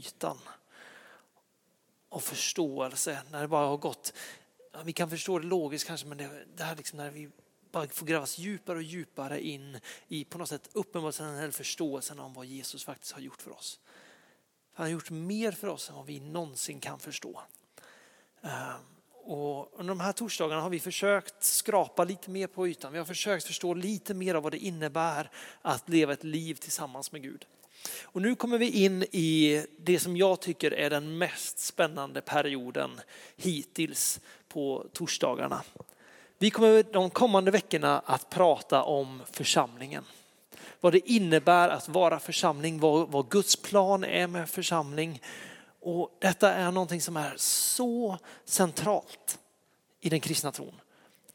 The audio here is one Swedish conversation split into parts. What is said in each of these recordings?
ytan av förståelse. När det bara har gått, ja, vi kan förstå det logiskt kanske, men det, det här liksom när vi bara får grävas djupare och djupare in i på något sätt uppenbarelsen eller förståelsen om vad Jesus faktiskt har gjort för oss. Han har gjort mer för oss än vad vi någonsin kan förstå. Ehm, och under de här torsdagarna har vi försökt skrapa lite mer på ytan. Vi har försökt förstå lite mer av vad det innebär att leva ett liv tillsammans med Gud. Och nu kommer vi in i det som jag tycker är den mest spännande perioden hittills på torsdagarna. Vi kommer de kommande veckorna att prata om församlingen. Vad det innebär att vara församling, vad, vad Guds plan är med församling. Och detta är någonting som är så centralt i den kristna tron.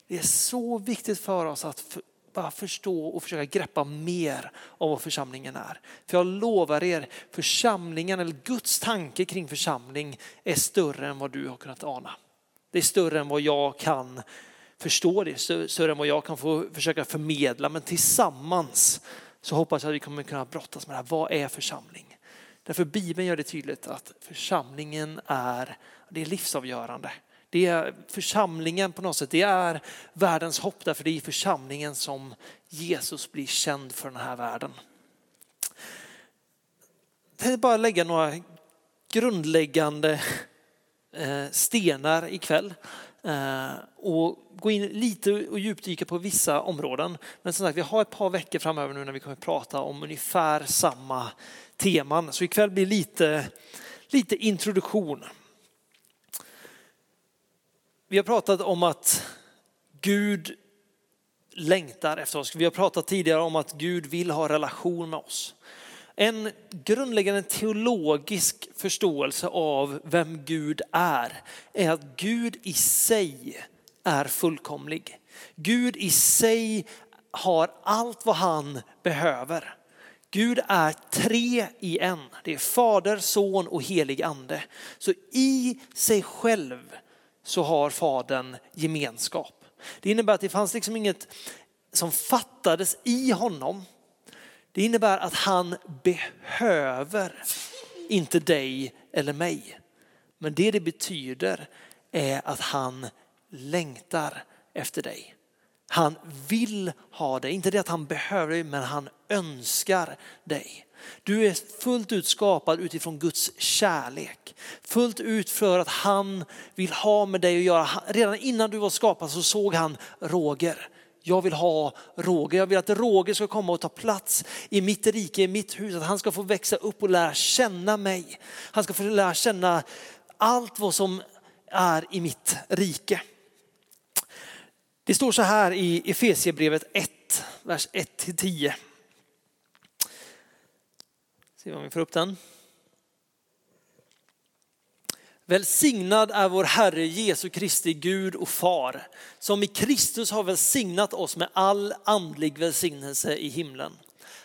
Det är så viktigt för oss att bara förstå och försöka greppa mer av vad församlingen är. För jag lovar er, församlingen eller Guds tanke kring församling är större än vad du har kunnat ana. Det är större än vad jag kan förstå det, större än vad jag kan få försöka förmedla. Men tillsammans så hoppas jag att vi kommer kunna brottas med det här. Vad är församling? Därför Bibeln gör det tydligt att församlingen är, det är livsavgörande. Det är församlingen på något sätt, det är världens hopp därför det är i församlingen som Jesus blir känd för den här världen. Jag tänkte bara lägga några grundläggande eh, stenar ikväll eh, och gå in lite och djupdyka på vissa områden. Men som sagt, vi har ett par veckor framöver nu när vi kommer att prata om ungefär samma teman. Så ikväll blir lite, lite introduktion. Vi har pratat om att Gud längtar efter oss. Vi har pratat tidigare om att Gud vill ha relation med oss. En grundläggande teologisk förståelse av vem Gud är, är att Gud i sig är fullkomlig. Gud i sig har allt vad han behöver. Gud är tre i en. Det är fader, son och helig ande. Så i sig själv så har fadern gemenskap. Det innebär att det fanns liksom inget som fattades i honom. Det innebär att han behöver inte dig eller mig. Men det det betyder är att han längtar efter dig. Han vill ha dig, inte det att han behöver dig, men han önskar dig. Du är fullt ut skapad utifrån Guds kärlek. Fullt ut för att han vill ha med dig att göra. Redan innan du var skapad så såg han Roger. Jag vill ha Roger. Jag vill att Roger ska komma och ta plats i mitt rike, i mitt hus. Att han ska få växa upp och lära känna mig. Han ska få lära känna allt vad som är i mitt rike. Det står så här i Efesiebrevet 1, vers 1-10. Se om vi får upp den. Välsignad är vår Herre Jesu Kristi Gud och Far, som i Kristus har välsignat oss med all andlig välsignelse i himlen.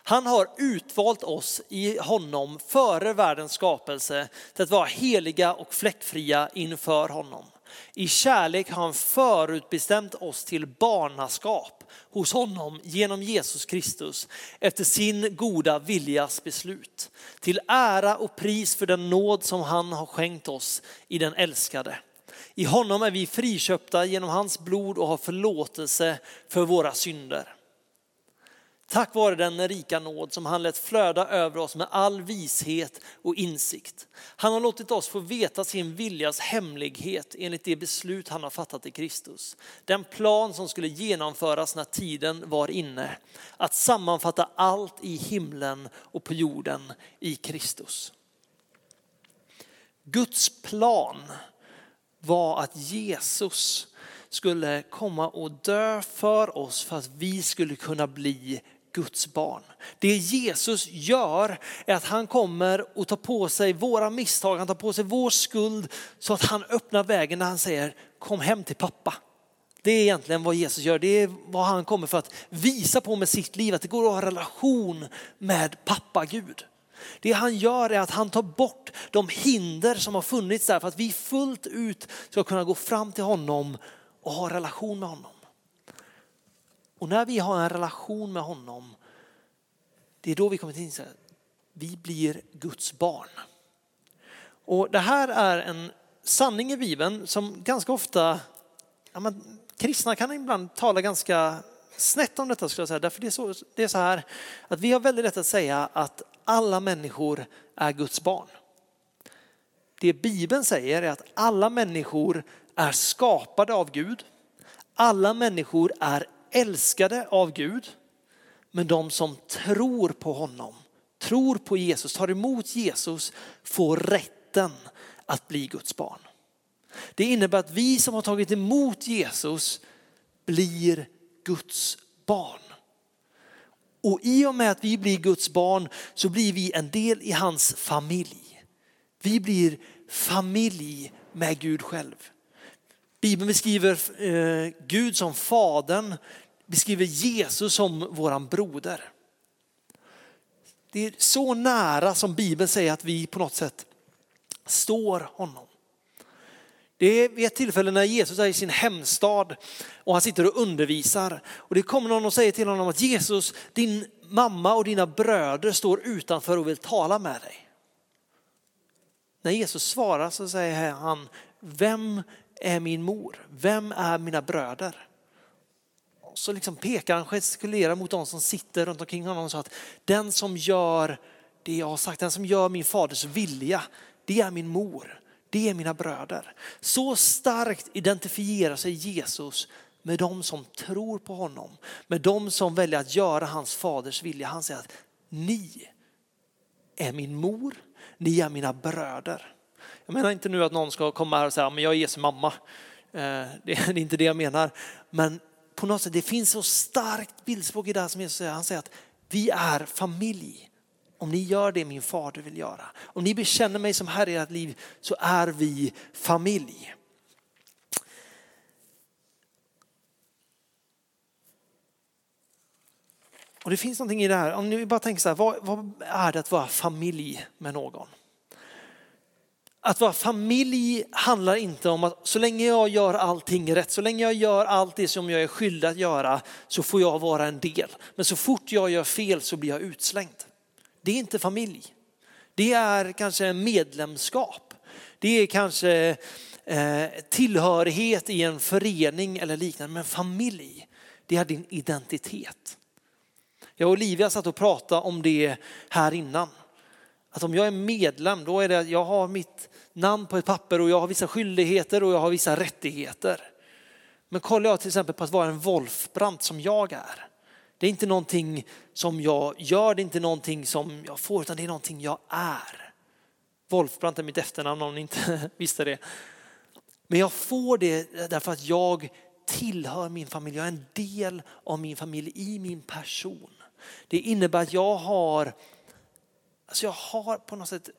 Han har utvalt oss i honom före världens skapelse till att vara heliga och fläckfria inför honom. I kärlek har han förutbestämt oss till barnaskap hos honom genom Jesus Kristus efter sin goda viljas beslut. Till ära och pris för den nåd som han har skänkt oss i den älskade. I honom är vi friköpta genom hans blod och har förlåtelse för våra synder. Tack vare den rika nåd som han lät flöda över oss med all vishet och insikt. Han har låtit oss få veta sin viljas hemlighet enligt det beslut han har fattat i Kristus. Den plan som skulle genomföras när tiden var inne. Att sammanfatta allt i himlen och på jorden i Kristus. Guds plan var att Jesus skulle komma och dö för oss för att vi skulle kunna bli Guds barn. Det Jesus gör är att han kommer och tar på sig våra misstag, han tar på sig vår skuld så att han öppnar vägen när han säger kom hem till pappa. Det är egentligen vad Jesus gör, det är vad han kommer för att visa på med sitt liv, att det går att ha relation med pappa Gud. Det han gör är att han tar bort de hinder som har funnits där för att vi fullt ut ska kunna gå fram till honom och ha relation med honom. Och när vi har en relation med honom, det är då vi kommer till att vi blir Guds barn. Och det här är en sanning i Bibeln som ganska ofta, ja, men, kristna kan ibland tala ganska snett om detta skulle jag säga. Därför det är, så, det är så här att vi har väldigt lätt att säga att alla människor är Guds barn. Det Bibeln säger är att alla människor är skapade av Gud. Alla människor är älskade av Gud. Men de som tror på honom, tror på Jesus, tar emot Jesus får rätten att bli Guds barn. Det innebär att vi som har tagit emot Jesus blir Guds barn. Och i och med att vi blir Guds barn så blir vi en del i hans familj. Vi blir familj med Gud själv. Bibeln beskriver eh, Gud som fadern, beskriver Jesus som våran broder. Det är så nära som Bibeln säger att vi på något sätt står honom. Det är vid ett tillfälle när Jesus är i sin hemstad och han sitter och undervisar och det kommer någon och säger till honom att Jesus, din mamma och dina bröder står utanför och vill tala med dig. När Jesus svarar så säger han, vem är min mor? Vem är mina bröder? Så liksom pekar han, gestikulerar mot de som sitter runt omkring honom och sa att den som gör det jag har sagt, den som gör min faders vilja, det är min mor, det är mina bröder. Så starkt identifierar sig Jesus med de som tror på honom, med de som väljer att göra hans faders vilja. Han säger att ni är min mor, ni är mina bröder. Jag menar inte nu att någon ska komma här och säga, men jag är Jesu mamma. Eh, det är inte det jag menar. Men på något sätt, det finns så starkt bildspråk i det här som Jesus säger. Han säger att vi är familj. Om ni gör det min fader vill göra. Om ni bekänner mig som Herre i ert liv så är vi familj. Och det finns någonting i det här, om ni bara tänker så här, vad, vad är det att vara familj med någon? Att vara familj handlar inte om att så länge jag gör allting rätt, så länge jag gör allt det som jag är skyldig att göra så får jag vara en del. Men så fort jag gör fel så blir jag utslängd. Det är inte familj. Det är kanske medlemskap. Det är kanske eh, tillhörighet i en förening eller liknande. Men familj, det är din identitet. Jag och Olivia satt och pratade om det här innan. Att om jag är medlem, då är det att jag har mitt namn på ett papper och jag har vissa skyldigheter och jag har vissa rättigheter. Men kollar jag till exempel på att vara en Wolfbrandt som jag är. Det är inte någonting som jag gör, det är inte någonting som jag får, utan det är någonting jag är. Wolfbrandt är mitt efternamn om ni inte visste det. Men jag får det därför att jag tillhör min familj, jag är en del av min familj i min person. Det innebär att jag har, alltså jag har på något sätt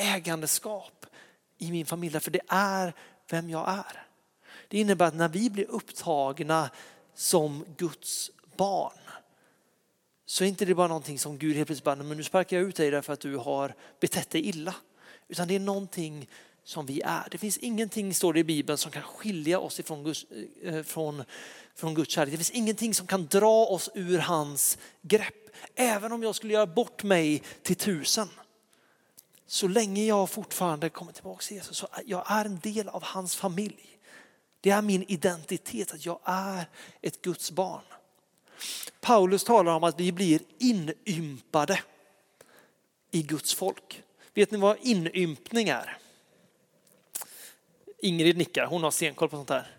ägandeskap i min familj, för det är vem jag är. Det innebär att när vi blir upptagna som Guds barn så är inte det bara någonting som Gud helt plötsligt bara, men nu sparkar jag ut dig därför att du har betett dig illa. Utan det är någonting som vi är. Det finns ingenting, står det i Bibeln, som kan skilja oss ifrån Guds, eh, från, från Guds kärlek. Det finns ingenting som kan dra oss ur hans grepp. Även om jag skulle göra bort mig till tusen. Så länge jag fortfarande kommer tillbaka till Jesus så jag är en del av hans familj. Det är min identitet att jag är ett Guds barn. Paulus talar om att vi blir inympade i Guds folk. Vet ni vad inympning är? Ingrid nickar, hon har stenkoll på sånt här.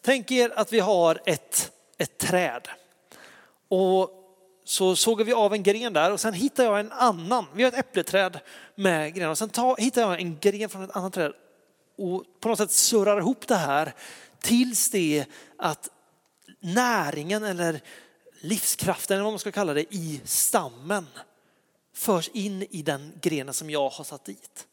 Tänk er att vi har ett, ett träd. Och så sågar vi av en gren där och sen hittar jag en annan. Vi har ett äppleträd med grenar och sen ta, hittar jag en gren från ett annat träd och på något sätt surrar ihop det här tills det att näringen eller livskraften eller vad man ska kalla det i stammen förs in i den grenen som jag har satt dit.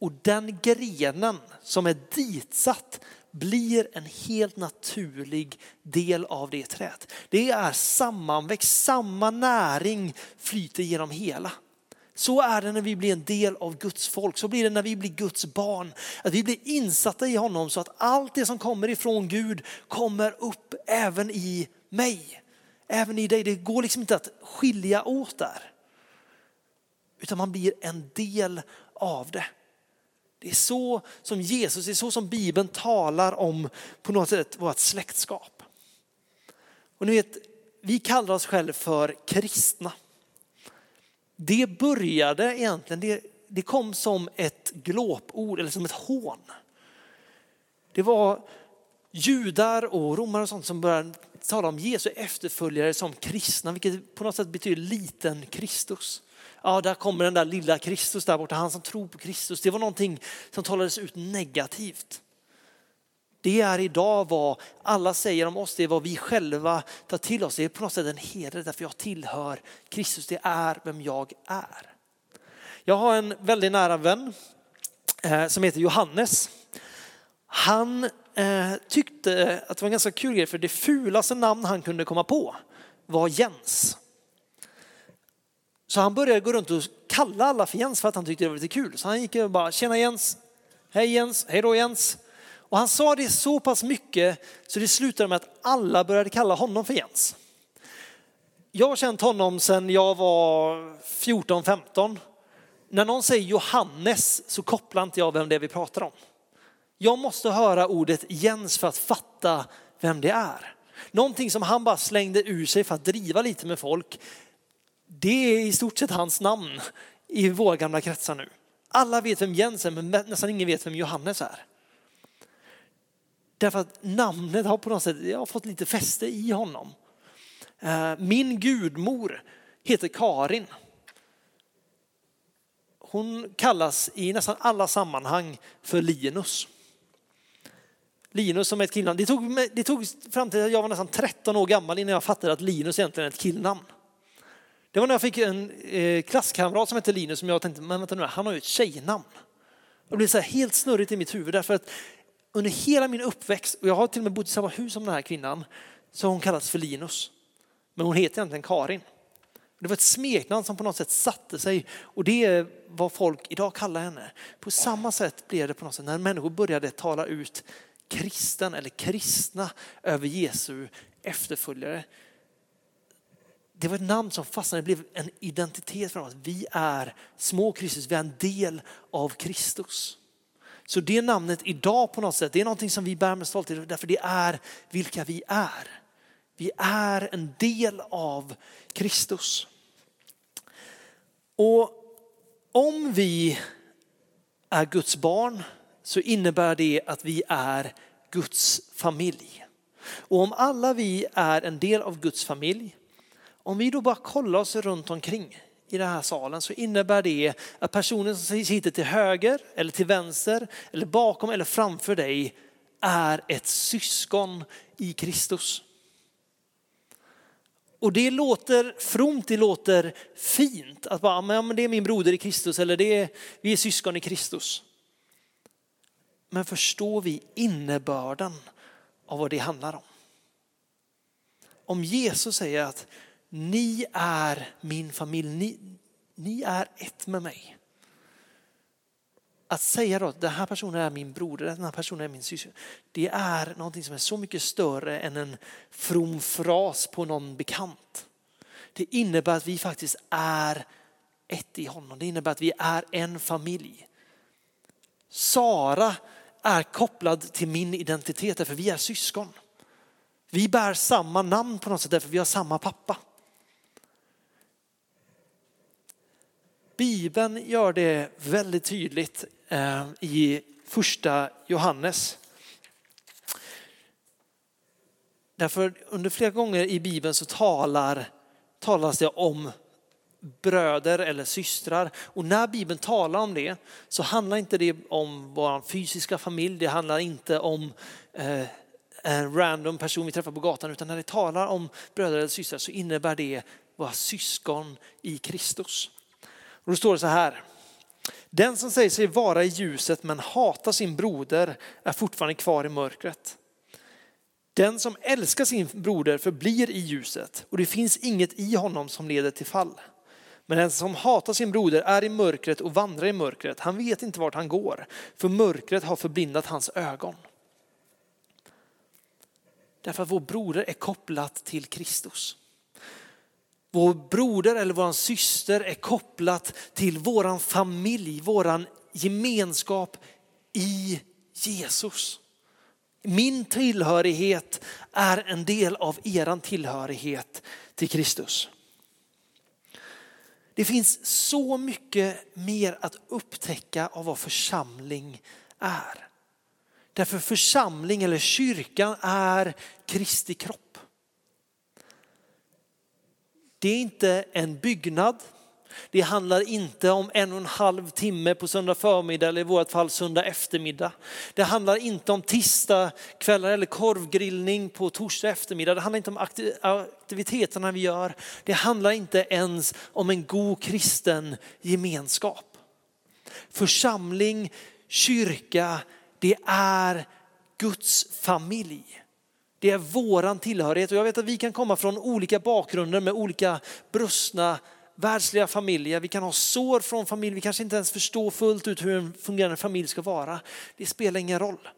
Och den grenen som är ditsatt blir en helt naturlig del av det trädet. Det är sammanväxt, samma näring flyter genom hela. Så är det när vi blir en del av Guds folk, så blir det när vi blir Guds barn. Att vi blir insatta i honom så att allt det som kommer ifrån Gud kommer upp även i mig. Även i dig. Det går liksom inte att skilja åt där. utan man blir en del av det. Det är så som Jesus, det är så som Bibeln talar om på något sätt vårt släktskap. Och ni vet, vi kallar oss själva för kristna. Det började egentligen, det, det kom som ett glåpord eller som ett hån. Det var judar och romare och sånt som började tala om Jesu efterföljare som kristna, vilket på något sätt betyder liten Kristus. Ja, där kommer den där lilla Kristus där borta, han som tror på Kristus. Det var någonting som talades ut negativt. Det är idag vad alla säger om oss, det är vad vi själva tar till oss. Det är på något sätt en heder därför jag tillhör Kristus, det är vem jag är. Jag har en väldigt nära vän eh, som heter Johannes. Han eh, tyckte att det var en ganska kul grej för det fulaste namn han kunde komma på var Jens. Så han började gå runt och kalla alla för Jens för att han tyckte det var lite kul. Så han gick och bara, tjena Jens, hej Jens, hej då Jens. Och han sa det så pass mycket så det slutade med att alla började kalla honom för Jens. Jag har känt honom sedan jag var 14-15. När någon säger Johannes så kopplar inte jag vem det är vi pratar om. Jag måste höra ordet Jens för att fatta vem det är. Någonting som han bara slängde ur sig för att driva lite med folk. Det är i stort sett hans namn i våra gamla kretsar nu. Alla vet vem Jens är men nästan ingen vet vem Johannes är. Därför att namnet har på något sätt jag har fått lite fäste i honom. Eh, min gudmor heter Karin. Hon kallas i nästan alla sammanhang för Linus. Linus som är ett killnamn. Det tog, det tog fram till att jag var nästan 13 år gammal innan jag fattade att Linus egentligen är ett killnamn. Det var när jag fick en eh, klasskamrat som hette Linus som jag tänkte, men vänta nu, han har ju ett tjejnamn. Det blev så helt snurrigt i mitt huvud därför att under hela min uppväxt, och jag har till och med bott i samma hus som den här kvinnan, så har hon kallats för Linus. Men hon heter egentligen Karin. Det var ett smeknamn som på något sätt satte sig och det är vad folk idag kallar henne. På samma sätt blev det på något sätt när människor började tala ut kristen eller kristna över Jesu efterföljare. Det var ett namn som fastnade, det blev en identitet för oss. Vi är små Kristus, vi är en del av Kristus. Så det namnet idag på något sätt, det är någonting som vi bär med stolthet därför det är vilka vi är. Vi är en del av Kristus. Och om vi är Guds barn så innebär det att vi är Guds familj. Och om alla vi är en del av Guds familj, om vi då bara kollar oss runt omkring i den här salen så innebär det att personen som sitter till höger eller till vänster eller bakom eller framför dig är ett syskon i Kristus. Och det låter fromt, det låter fint att bara, men det är min broder i Kristus eller det är, vi är syskon i Kristus. Men förstår vi innebörden av vad det handlar om? Om Jesus säger att ni är min familj, ni, ni är ett med mig. Att säga då att den här personen är min broder, den här personen är min syster. Det är någonting som är så mycket större än en from fras på någon bekant. Det innebär att vi faktiskt är ett i honom. Det innebär att vi är en familj. Sara är kopplad till min identitet därför vi är syskon. Vi bär samma namn på något sätt därför vi har samma pappa. Bibeln gör det väldigt tydligt eh, i första Johannes. Därför under flera gånger i Bibeln så talar, talas det om bröder eller systrar. Och när Bibeln talar om det så handlar inte det om vår fysiska familj, det handlar inte om eh, en random person vi träffar på gatan, utan när det talar om bröder eller systrar så innebär det våra syskon i Kristus. Och då står det så här. Den som säger sig vara i ljuset men hatar sin broder är fortfarande kvar i mörkret. Den som älskar sin broder förblir i ljuset och det finns inget i honom som leder till fall. Men den som hatar sin broder är i mörkret och vandrar i mörkret. Han vet inte vart han går, för mörkret har förblindat hans ögon. Därför att vår broder är kopplat till Kristus. vår broder eller vår syster är kopplat till våran familj, våran gemenskap i Jesus. Min tillhörighet är en del av eran tillhörighet till Kristus. Det finns så mycket mer att upptäcka av vad församling är. Därför församling eller kyrkan är Kristi kropp. Det är inte en byggnad. Det handlar inte om en och en halv timme på söndag förmiddag eller i vårt fall söndag eftermiddag. Det handlar inte om tisdag kvällar eller korvgrillning på torsdag eftermiddag. Det handlar inte om aktiviteterna vi gör. Det handlar inte ens om en god kristen gemenskap. Församling, kyrka, det är Guds familj. Det är våran tillhörighet och jag vet att vi kan komma från olika bakgrunder med olika brustna världsliga familjer. Vi kan ha sår från familj, vi kanske inte ens förstår fullt ut hur en fungerande familj ska vara. Det spelar ingen roll.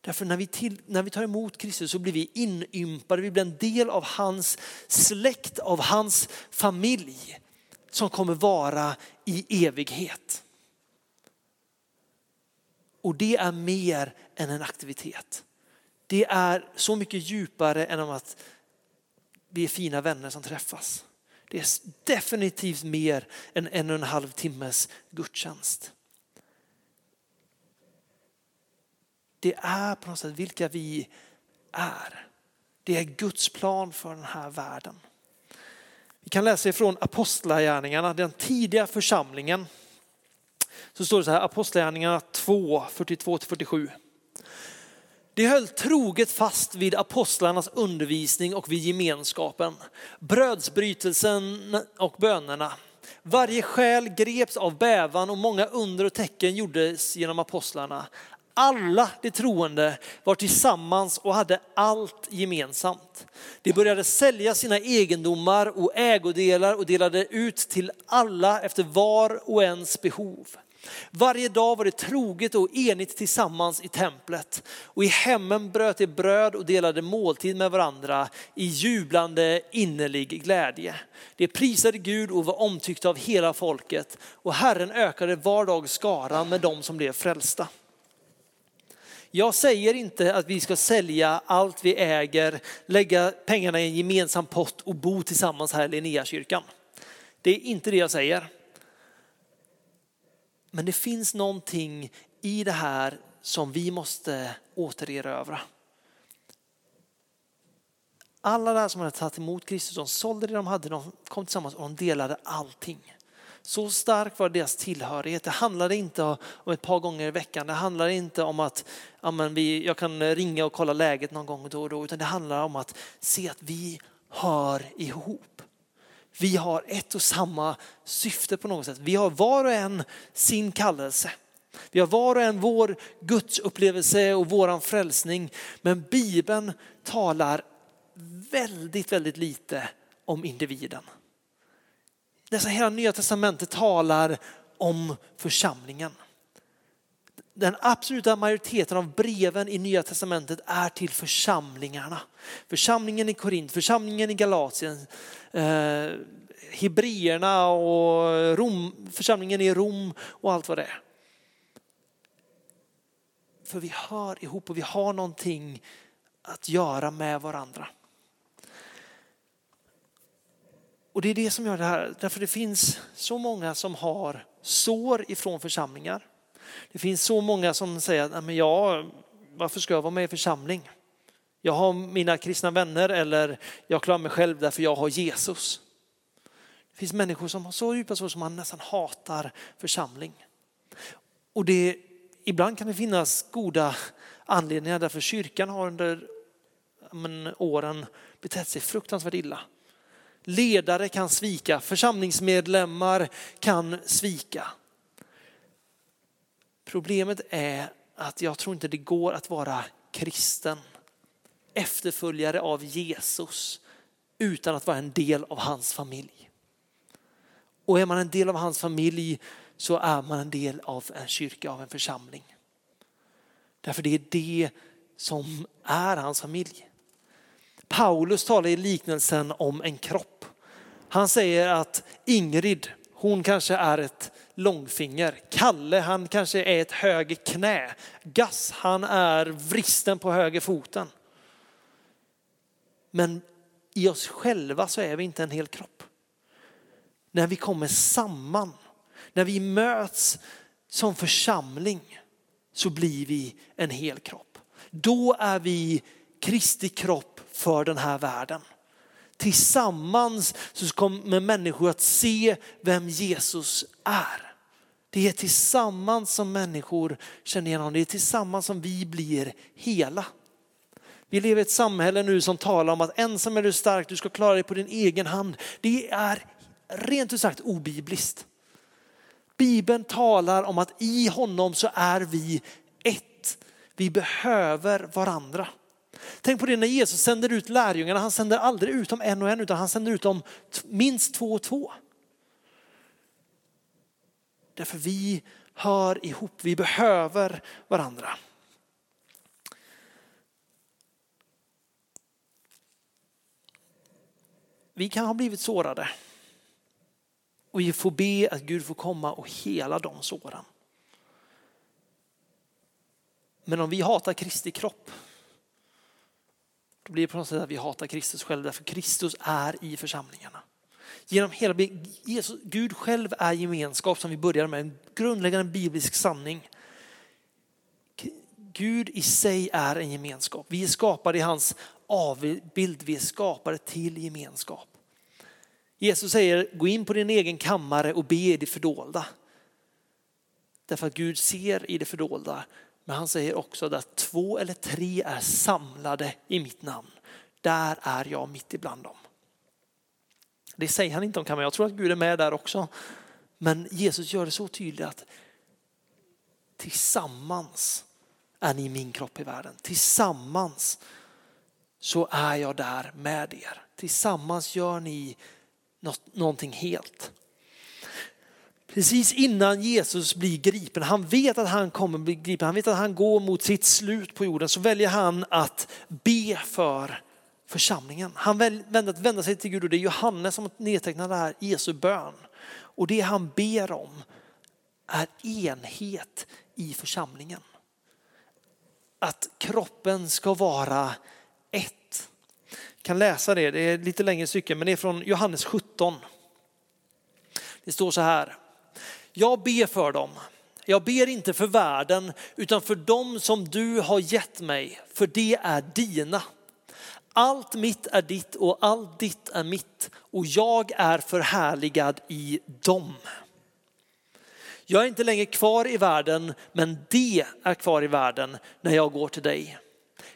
Därför när vi, till, när vi tar emot Kristus så blir vi inympade, vi blir en del av hans släkt, av hans familj som kommer vara i evighet. Och det är mer än en aktivitet. Det är så mycket djupare än om att vi är fina vänner som träffas. Det är definitivt mer än en och en halv timmes gudstjänst. Det är på något sätt vilka vi är. Det är Guds plan för den här världen. Vi kan läsa ifrån Apostlagärningarna, den tidiga församlingen. Så står det så här, Apostlagärningarna 2, 42-47. De höll troget fast vid apostlarnas undervisning och vid gemenskapen, brödsbrytelsen och bönerna. Varje själ greps av bävan och många under och tecken gjordes genom apostlarna. Alla de troende var tillsammans och hade allt gemensamt. De började sälja sina egendomar och ägodelar och delade ut till alla efter var och ens behov. Varje dag var det troget och enigt tillsammans i templet och i hemmen bröt de bröd och delade måltid med varandra i jublande innerlig glädje. De prisade Gud och var omtyckta av hela folket och Herren ökade var dag skaran med dem som blev frälsta. Jag säger inte att vi ska sälja allt vi äger, lägga pengarna i en gemensam pott och bo tillsammans här i Linnéakyrkan. Det är inte det jag säger. Men det finns någonting i det här som vi måste återerövra. Alla där som hade tagit emot Kristus, de sålde det de hade, de kom tillsammans och de delade allting. Så stark var deras tillhörighet. Det handlade inte om ett par gånger i veckan. Det handlade inte om att amen, vi, jag kan ringa och kolla läget någon gång då och då. Utan det handlar om att se att vi hör ihop. Vi har ett och samma syfte på något sätt. Vi har var och en sin kallelse. Vi har var och en vår gudsupplevelse och våran frälsning. Men Bibeln talar väldigt, väldigt lite om individen. Nästan hela nya testamentet talar om församlingen. Den absoluta majoriteten av breven i nya testamentet är till församlingarna. Församlingen i Korint, församlingen i Galatien, eh, Hebreerna och Rom, församlingen i Rom och allt vad det är. För vi hör ihop och vi har någonting att göra med varandra. Och det är det som gör det här, därför det finns så många som har sår ifrån församlingar. Det finns så många som säger att jag, varför ska jag vara med i församling? Jag har mina kristna vänner eller jag klarar mig själv därför jag har Jesus. Det finns människor som har så djupa sår som man nästan hatar församling. Och det, ibland kan det finnas goda anledningar därför kyrkan har under men, åren betett sig fruktansvärt illa. Ledare kan svika, församlingsmedlemmar kan svika. Problemet är att jag tror inte det går att vara kristen, efterföljare av Jesus utan att vara en del av hans familj. Och är man en del av hans familj så är man en del av en kyrka, av en församling. Därför det är det som är hans familj. Paulus talar i liknelsen om en kropp. Han säger att Ingrid, hon kanske är ett långfinger. Kalle, han kanske är ett höger knä. Gass, han är vristen på höger foten. Men i oss själva så är vi inte en hel kropp. När vi kommer samman, när vi möts som församling så blir vi en hel kropp. Då är vi Kristi kropp för den här världen. Tillsammans så kommer människor att se vem Jesus är. Det är tillsammans som människor känner igen honom. Det är tillsammans som vi blir hela. Vi lever i ett samhälle nu som talar om att ensam är du stark, du ska klara dig på din egen hand. Det är rent ut sagt obibliskt. Bibeln talar om att i honom så är vi ett. Vi behöver varandra. Tänk på det när Jesus sänder ut lärjungarna, han sänder aldrig ut dem en och en utan han sänder ut dem minst två och två. Därför vi hör ihop, vi behöver varandra. Vi kan ha blivit sårade. Och vi får be att Gud får komma och hela de såren. Men om vi hatar Kristi kropp, då blir det på något sätt att vi hatar Kristus själv, därför Kristus är i församlingarna. Genom hela, Jesus, Gud själv är gemenskap som vi börjar med, en grundläggande biblisk sanning. Gud i sig är en gemenskap. Vi är skapade i hans avbild, vi är skapade till gemenskap. Jesus säger, gå in på din egen kammare och be i det fördolda. Därför att Gud ser i det fördolda. Men han säger också att två eller tre är samlade i mitt namn. Där är jag mitt ibland dem. Det säger han inte om kammaren, jag tror att Gud är med där också. Men Jesus gör det så tydligt att tillsammans är ni min kropp i världen. Tillsammans så är jag där med er. Tillsammans gör ni något, någonting helt. Precis innan Jesus blir gripen, han vet att han kommer bli gripen, han vet att han går mot sitt slut på jorden, så väljer han att be för församlingen. Han vänder att vända sig till Gud och det är Johannes som nedtecknar det här Jesu bön. Och det han ber om är enhet i församlingen. Att kroppen ska vara ett. Jag kan läsa det, det är lite längre stycke men det är från Johannes 17. Det står så här. Jag ber för dem. Jag ber inte för världen utan för dem som du har gett mig, för det är dina. Allt mitt är ditt och allt ditt är mitt och jag är förhärligad i dem. Jag är inte längre kvar i världen, men det är kvar i världen när jag går till dig.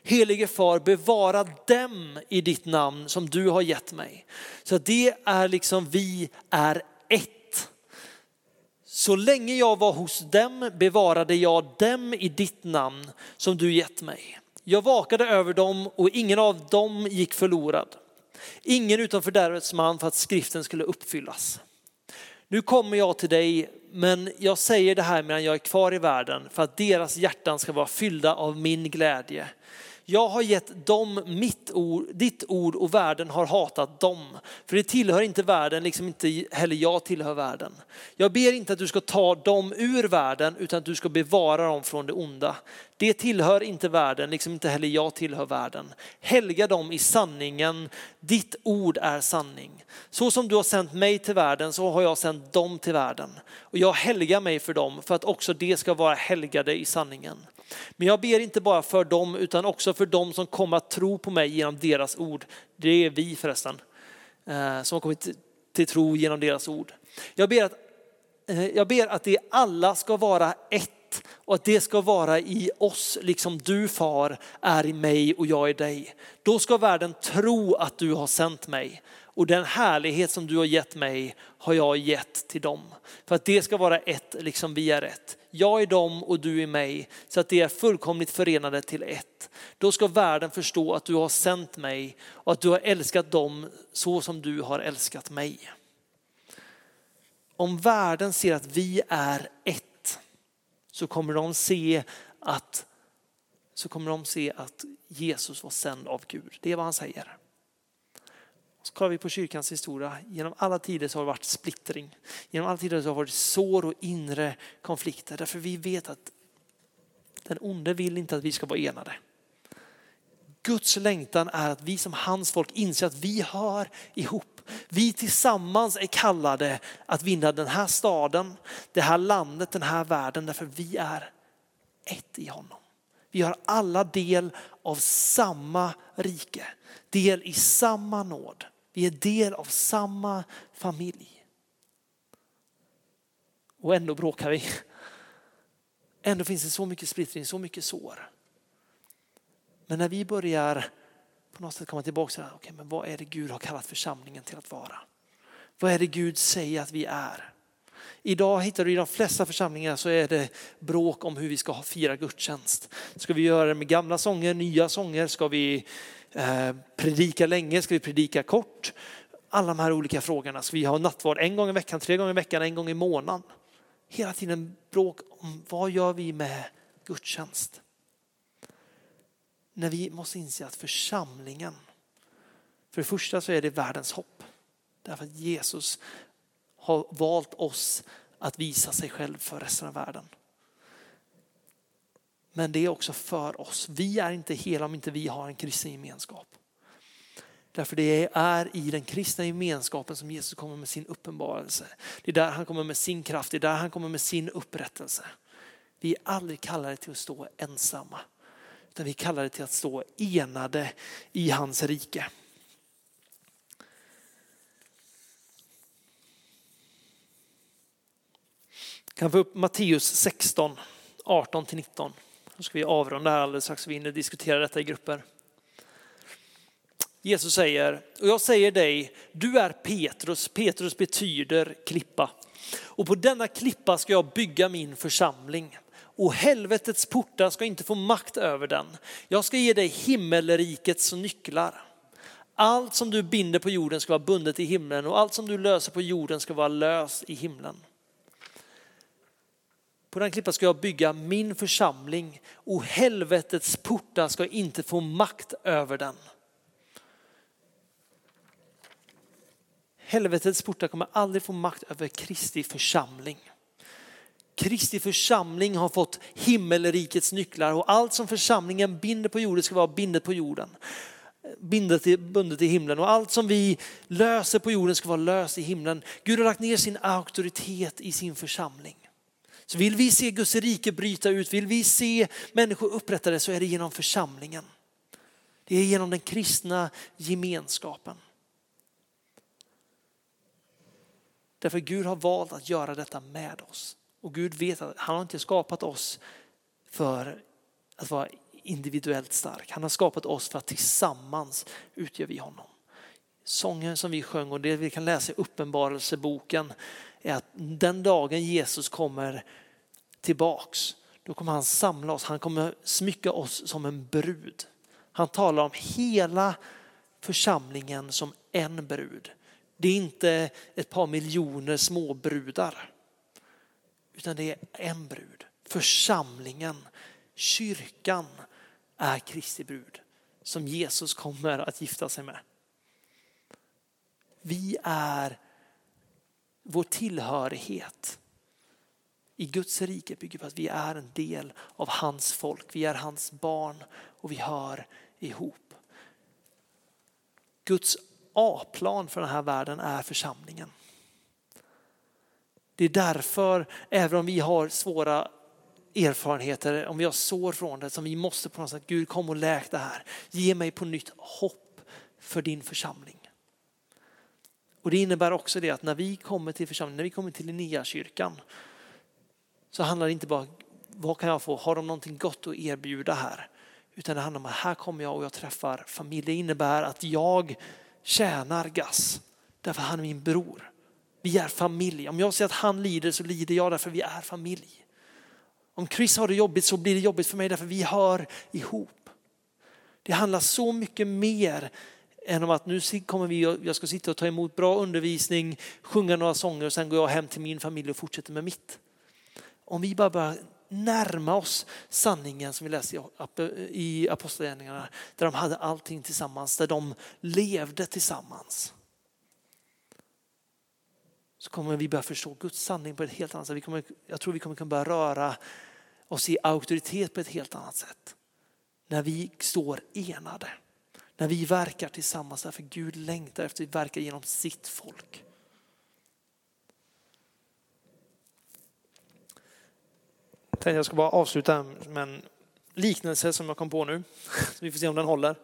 Helige far, bevara dem i ditt namn som du har gett mig. Så det är liksom vi är ett. Så länge jag var hos dem bevarade jag dem i ditt namn som du gett mig. Jag vakade över dem och ingen av dem gick förlorad. Ingen utom fördärvets man för att skriften skulle uppfyllas. Nu kommer jag till dig, men jag säger det här medan jag är kvar i världen för att deras hjärtan ska vara fyllda av min glädje. Jag har gett dem mitt ord, ditt ord och världen har hatat dem. För det tillhör inte världen, liksom inte heller jag tillhör världen. Jag ber inte att du ska ta dem ur världen utan att du ska bevara dem från det onda. Det tillhör inte världen, liksom inte heller jag tillhör världen. Helga dem i sanningen, ditt ord är sanning. Så som du har sänt mig till världen så har jag sänt dem till världen. Och jag helgar mig för dem för att också de ska vara helgade i sanningen. Men jag ber inte bara för dem utan också för dem som kommer att tro på mig genom deras ord. Det är vi förresten eh, som har kommit till tro genom deras ord. Jag ber att, eh, jag ber att det alla ska vara ett och att det ska vara i oss liksom du far är i mig och jag i dig. Då ska världen tro att du har sänt mig och den härlighet som du har gett mig har jag gett till dem. För att det ska vara ett, liksom vi är ett. Jag är dem och du är mig, så att det är fullkomligt förenade till ett. Då ska världen förstå att du har sänt mig och att du har älskat dem så som du har älskat mig. Om världen ser att vi är ett så kommer de se att, så kommer de se att Jesus var sänd av Gud. Det är vad han säger. Så kollar vi på kyrkans historia, genom alla tider så har det varit splittring. Genom alla tider så har det varit sår och inre konflikter. Därför vi vet att den onde vill inte att vi ska vara enade. Guds längtan är att vi som hans folk inser att vi hör ihop. Vi tillsammans är kallade att vinna den här staden, det här landet, den här världen därför vi är ett i honom. Vi har alla del av samma rike, del i samma nåd. Vi är del av samma familj. Och ändå bråkar vi. Ändå finns det så mycket splittring, så mycket sår. Men när vi börjar på något sätt komma tillbaka till okay, men vad är det Gud har kallat församlingen till att vara? Vad är det Gud säger att vi är? Idag hittar du i de flesta församlingar så är det bråk om hur vi ska fira gudstjänst. Ska vi göra det med gamla sånger, nya sånger? Ska vi eh, predika länge? Ska vi predika kort? Alla de här olika frågorna. Ska vi ha nattvard en gång i veckan, tre gånger i veckan, en gång i månaden? Hela tiden bråk om vad gör vi med gudstjänst? När vi måste inse att församlingen, för det första så är det världens hopp. Därför att Jesus har valt oss att visa sig själv för resten av världen. Men det är också för oss. Vi är inte hela om inte vi har en kristen gemenskap. Därför det är i den kristna gemenskapen som Jesus kommer med sin uppenbarelse. Det är där han kommer med sin kraft, det är där han kommer med sin upprättelse. Vi är aldrig kallade till att stå ensamma, utan vi kallar kallade till att stå enade i hans rike. kan få upp Matteus 16, 18-19. Då ska vi avrunda här alldeles strax så vi hinner diskutera detta i grupper. Jesus säger, och jag säger dig, du är Petrus. Petrus betyder klippa. Och på denna klippa ska jag bygga min församling. Och helvetets portar ska inte få makt över den. Jag ska ge dig himmelrikets nycklar. Allt som du binder på jorden ska vara bundet i himlen och allt som du löser på jorden ska vara löst i himlen. På den klippan ska jag bygga min församling och helvetets portar ska inte få makt över den. Helvetets portar kommer aldrig få makt över Kristi församling. Kristi församling har fått himmelrikets nycklar och allt som församlingen binder på jorden ska vara bindet på jorden. Bindet i, bundet i himlen och allt som vi löser på jorden ska vara löst i himlen. Gud har lagt ner sin auktoritet i sin församling. Så vill vi se Guds rike bryta ut, vill vi se människor upprättade så är det genom församlingen. Det är genom den kristna gemenskapen. Därför Gud har valt att göra detta med oss. Och Gud vet att han har inte skapat oss för att vara individuellt stark. Han har skapat oss för att tillsammans utgör vi honom. Sången som vi sjöng och det vi kan läsa i uppenbarelseboken är att den dagen Jesus kommer tillbaks, då kommer han samla oss, han kommer smycka oss som en brud. Han talar om hela församlingen som en brud. Det är inte ett par miljoner små brudar, utan det är en brud. Församlingen, kyrkan är Kristi brud som Jesus kommer att gifta sig med. Vi är vår tillhörighet i Guds rike bygger på att vi är en del av hans folk. Vi är hans barn och vi hör ihop. Guds A-plan för den här världen är församlingen. Det är därför, även om vi har svåra erfarenheter, om vi har sår från det, som vi måste på något sätt, Gud kom och läk det här. Ge mig på nytt hopp för din församling. Och det innebär också det att när vi kommer till församlingen, när vi kommer till Linnéakyrkan så handlar det inte bara vad kan jag få, har de någonting gott att erbjuda här? Utan det handlar om att här kommer jag och jag träffar familj. Det innebär att jag tjänar Gas därför han är min bror. Vi är familj. Om jag ser att han lider så lider jag därför vi är familj. Om Chris har det jobbigt så blir det jobbigt för mig därför vi hör ihop. Det handlar så mycket mer än om att nu kommer vi, jag ska sitta och ta emot bra undervisning, sjunga några sånger och sen går jag hem till min familj och fortsätter med mitt. Om vi bara börjar närma oss sanningen som vi läser i Apostlagärningarna, där de hade allting tillsammans, där de levde tillsammans så kommer vi börja förstå Guds sanning på ett helt annat sätt. Vi kommer, jag tror vi kommer kunna börja röra oss i auktoritet på ett helt annat sätt. När vi står enade. När vi verkar tillsammans därför Gud längtar efter att verka genom sitt folk. Jag ska bara avsluta med en liknelse som jag kom på nu. Vi får se om den håller.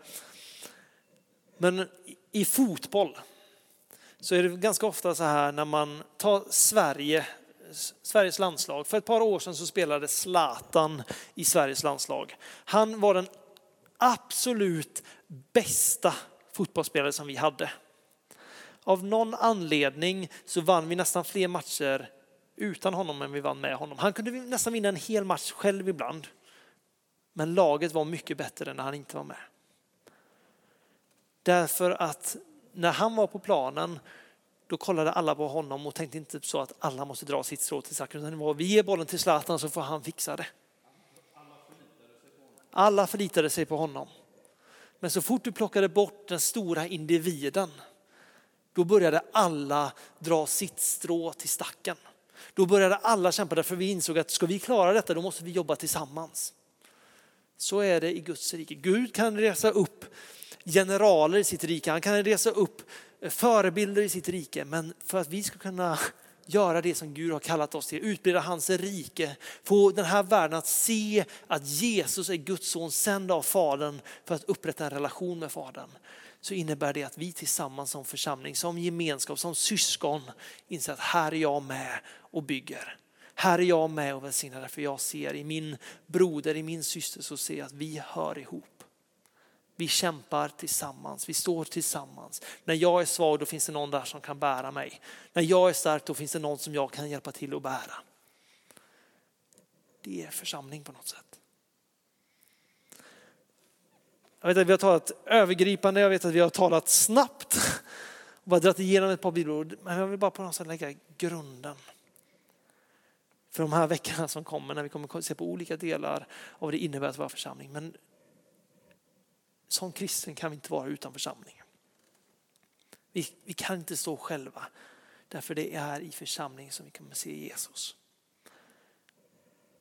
Men i fotboll så är det ganska ofta så här när man tar Sverige, Sveriges landslag. För ett par år sedan så spelade Zlatan i Sveriges landslag. Han var den absolut bästa fotbollsspelare som vi hade. Av någon anledning så vann vi nästan fler matcher utan honom än vi vann med honom. Han kunde nästan vinna en hel match själv ibland. Men laget var mycket bättre när han inte var med. Därför att när han var på planen då kollade alla på honom och tänkte inte typ så att alla måste dra sitt strå till stacken. det var vi ger bollen till Zlatan så får han fixa det. Alla förlitade sig på honom. Men så fort du plockade bort den stora individen, då började alla dra sitt strå till stacken. Då började alla kämpa därför vi insåg att ska vi klara detta då måste vi jobba tillsammans. Så är det i Guds rike. Gud kan resa upp generaler i sitt rike, han kan resa upp eh, förebilder i sitt rike. Men för att vi ska kunna göra det som Gud har kallat oss till, utbreda hans rike, få den här världen att se att Jesus är Guds son sänd av Fadern för att upprätta en relation med Fadern. Så innebär det att vi tillsammans som församling, som gemenskap, som syskon inser att här är jag med och bygger. Här är jag med och välsignar för jag ser i min broder, i min syster så ser jag att vi hör ihop. Vi kämpar tillsammans, vi står tillsammans. När jag är svag då finns det någon där som kan bära mig. När jag är stark då finns det någon som jag kan hjälpa till att bära. Det är församling på något sätt. Jag vet att vi har talat övergripande, jag vet att vi har talat snabbt och bara dragit igenom ett par bibelord. Men jag vill bara på något sätt lägga grunden för de här veckorna som kommer när vi kommer se på olika delar av vad det innebär att vara församling. Men som kristen kan vi inte vara utan församlingen. Vi, vi kan inte stå själva. Därför det är i församlingen som vi kommer se Jesus.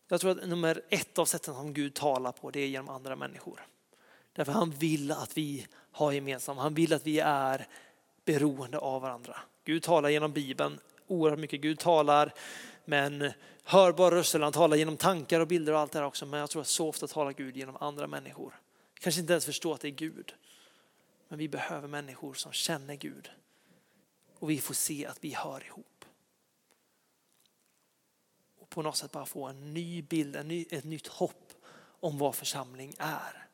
Jag tror att nummer ett av sätten som Gud talar på det är genom andra människor. Därför han vill att vi har gemensamt, han vill att vi är beroende av varandra. Gud talar genom Bibeln oerhört mycket. Gud talar med en hörbar röst, han talar genom tankar och bilder och allt det här också. Men jag tror att så ofta talar Gud genom andra människor kanske inte ens förstå att det är Gud. Men vi behöver människor som känner Gud. Och vi får se att vi hör ihop. Och på något sätt bara få en ny bild, en ny, ett nytt hopp om vad församling är.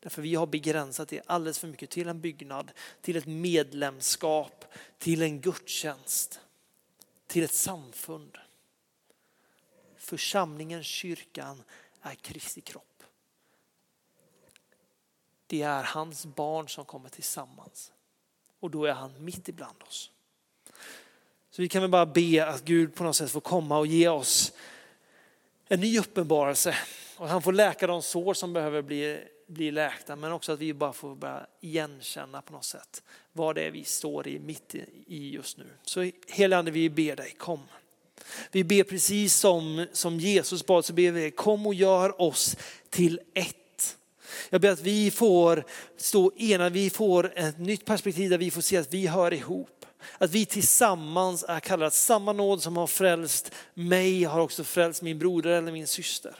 Därför vi har begränsat det alldeles för mycket till en byggnad, till ett medlemskap, till en gudstjänst, till ett samfund. Församlingen, kyrkan är Kristi kropp. Det är hans barn som kommer tillsammans. Och då är han mitt ibland oss. Så vi kan väl bara be att Gud på något sätt får komma och ge oss en ny uppenbarelse. Och han får läka de sår som behöver bli, bli läkta. Men också att vi bara får börja igenkänna på något sätt vad det är vi står i mitt i just nu. Så helige Ande vi ber dig, kom. Vi ber precis som, som Jesus bad så ber vi kom och gör oss till ett jag ber att vi får stå enade, vi får ett nytt perspektiv där vi får se att vi hör ihop. Att vi tillsammans är kallade, att samma nåd som har frälst mig har också frälst min broder eller min syster.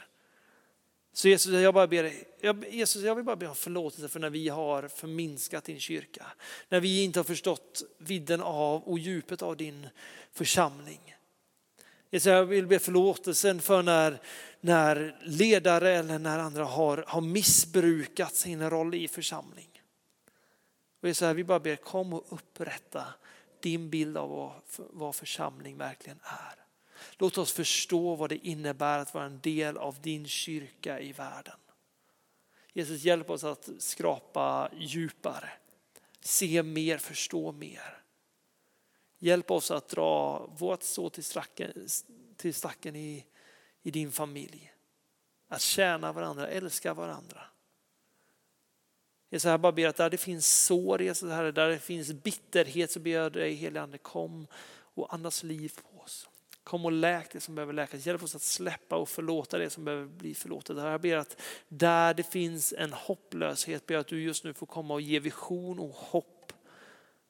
Så Jesus, jag bara ber jag, Jesus, jag vill bara be om förlåtelse för när vi har förminskat din kyrka. När vi inte har förstått vidden av och djupet av din församling. Jag vill be förlåtelsen för när när ledare eller när andra har, har missbrukat sin roll i församling. Och jag säger, vi bara ber, kom och upprätta din bild av vad, vad församling verkligen är. Låt oss förstå vad det innebär att vara en del av din kyrka i världen. Jesus hjälp oss att skrapa djupare, se mer, förstå mer. Hjälp oss att dra vårt så till stacken, till stacken i i din familj. Att tjäna varandra, älska varandra. Jesus, Jag bara ber att där det finns sår, Jesus, Herre, där det finns bitterhet så ber jag dig helige Ande kom och andas liv på oss. Kom och läk det som behöver läkas. Hjälp oss att släppa och förlåta det som behöver bli förlåtet. Jag ber att där det finns en hopplöshet, ber jag att du just nu får komma och ge vision och hopp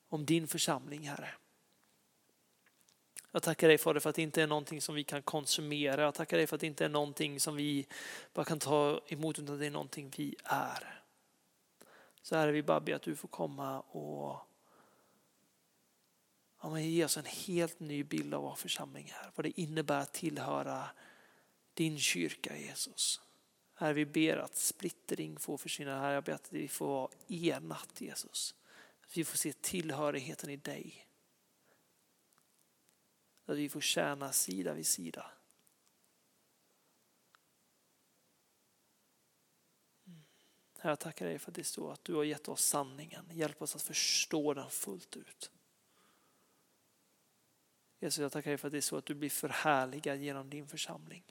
om din församling, Herre. Jag tackar dig Fader för att det inte är någonting som vi kan konsumera. Jag tackar dig för att det inte är någonting som vi bara kan ta emot utan det är någonting vi är. Så Herre, vi bara ber att du får komma och ja, men ge oss en helt ny bild av vår församling här. Vad det innebär att tillhöra din kyrka Jesus. Herre, vi ber att splittring får försvinna. här, jag ber att vi får vara enat Jesus. Att vi får se tillhörigheten i dig. Att vi får tjäna sida vid sida. Herre, jag tackar dig för att det står att du har gett oss sanningen. Hjälp oss att förstå den fullt ut. Jesus, jag tackar dig för att det är så att du blir förhärligad genom din församling.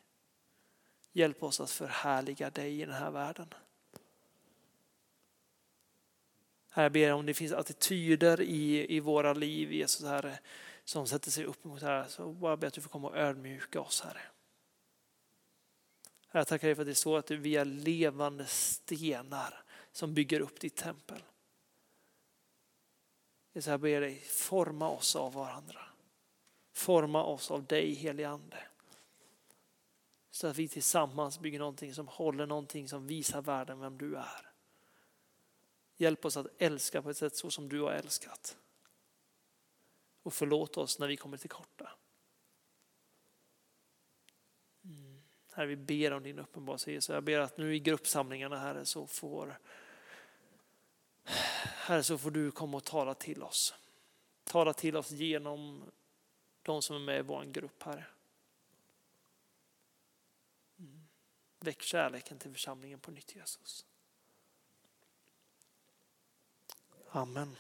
Hjälp oss att förhärliga dig i den här världen. Herre, jag ber om det finns attityder i, i våra liv, Jesus Herre, som sätter sig upp mot det här, så bara ber att du får komma och ödmjuka oss, Herre. Jag tackar dig för att det är så att vi är levande stenar som bygger upp ditt tempel. Jag ber dig forma oss av varandra. Forma oss av dig helige Ande. Så att vi tillsammans bygger någonting som håller någonting som visar världen vem du är. Hjälp oss att älska på ett sätt så som du har älskat. Och förlåt oss när vi kommer till korta. Mm. Herre, vi ber om din uppenbarelse. Jag ber att nu i gruppsamlingarna Herre så får Herre så får du komma och tala till oss. Tala till oss genom de som är med i vår grupp, Herre. Mm. Väck kärleken till församlingen på nytt Jesus. Amen.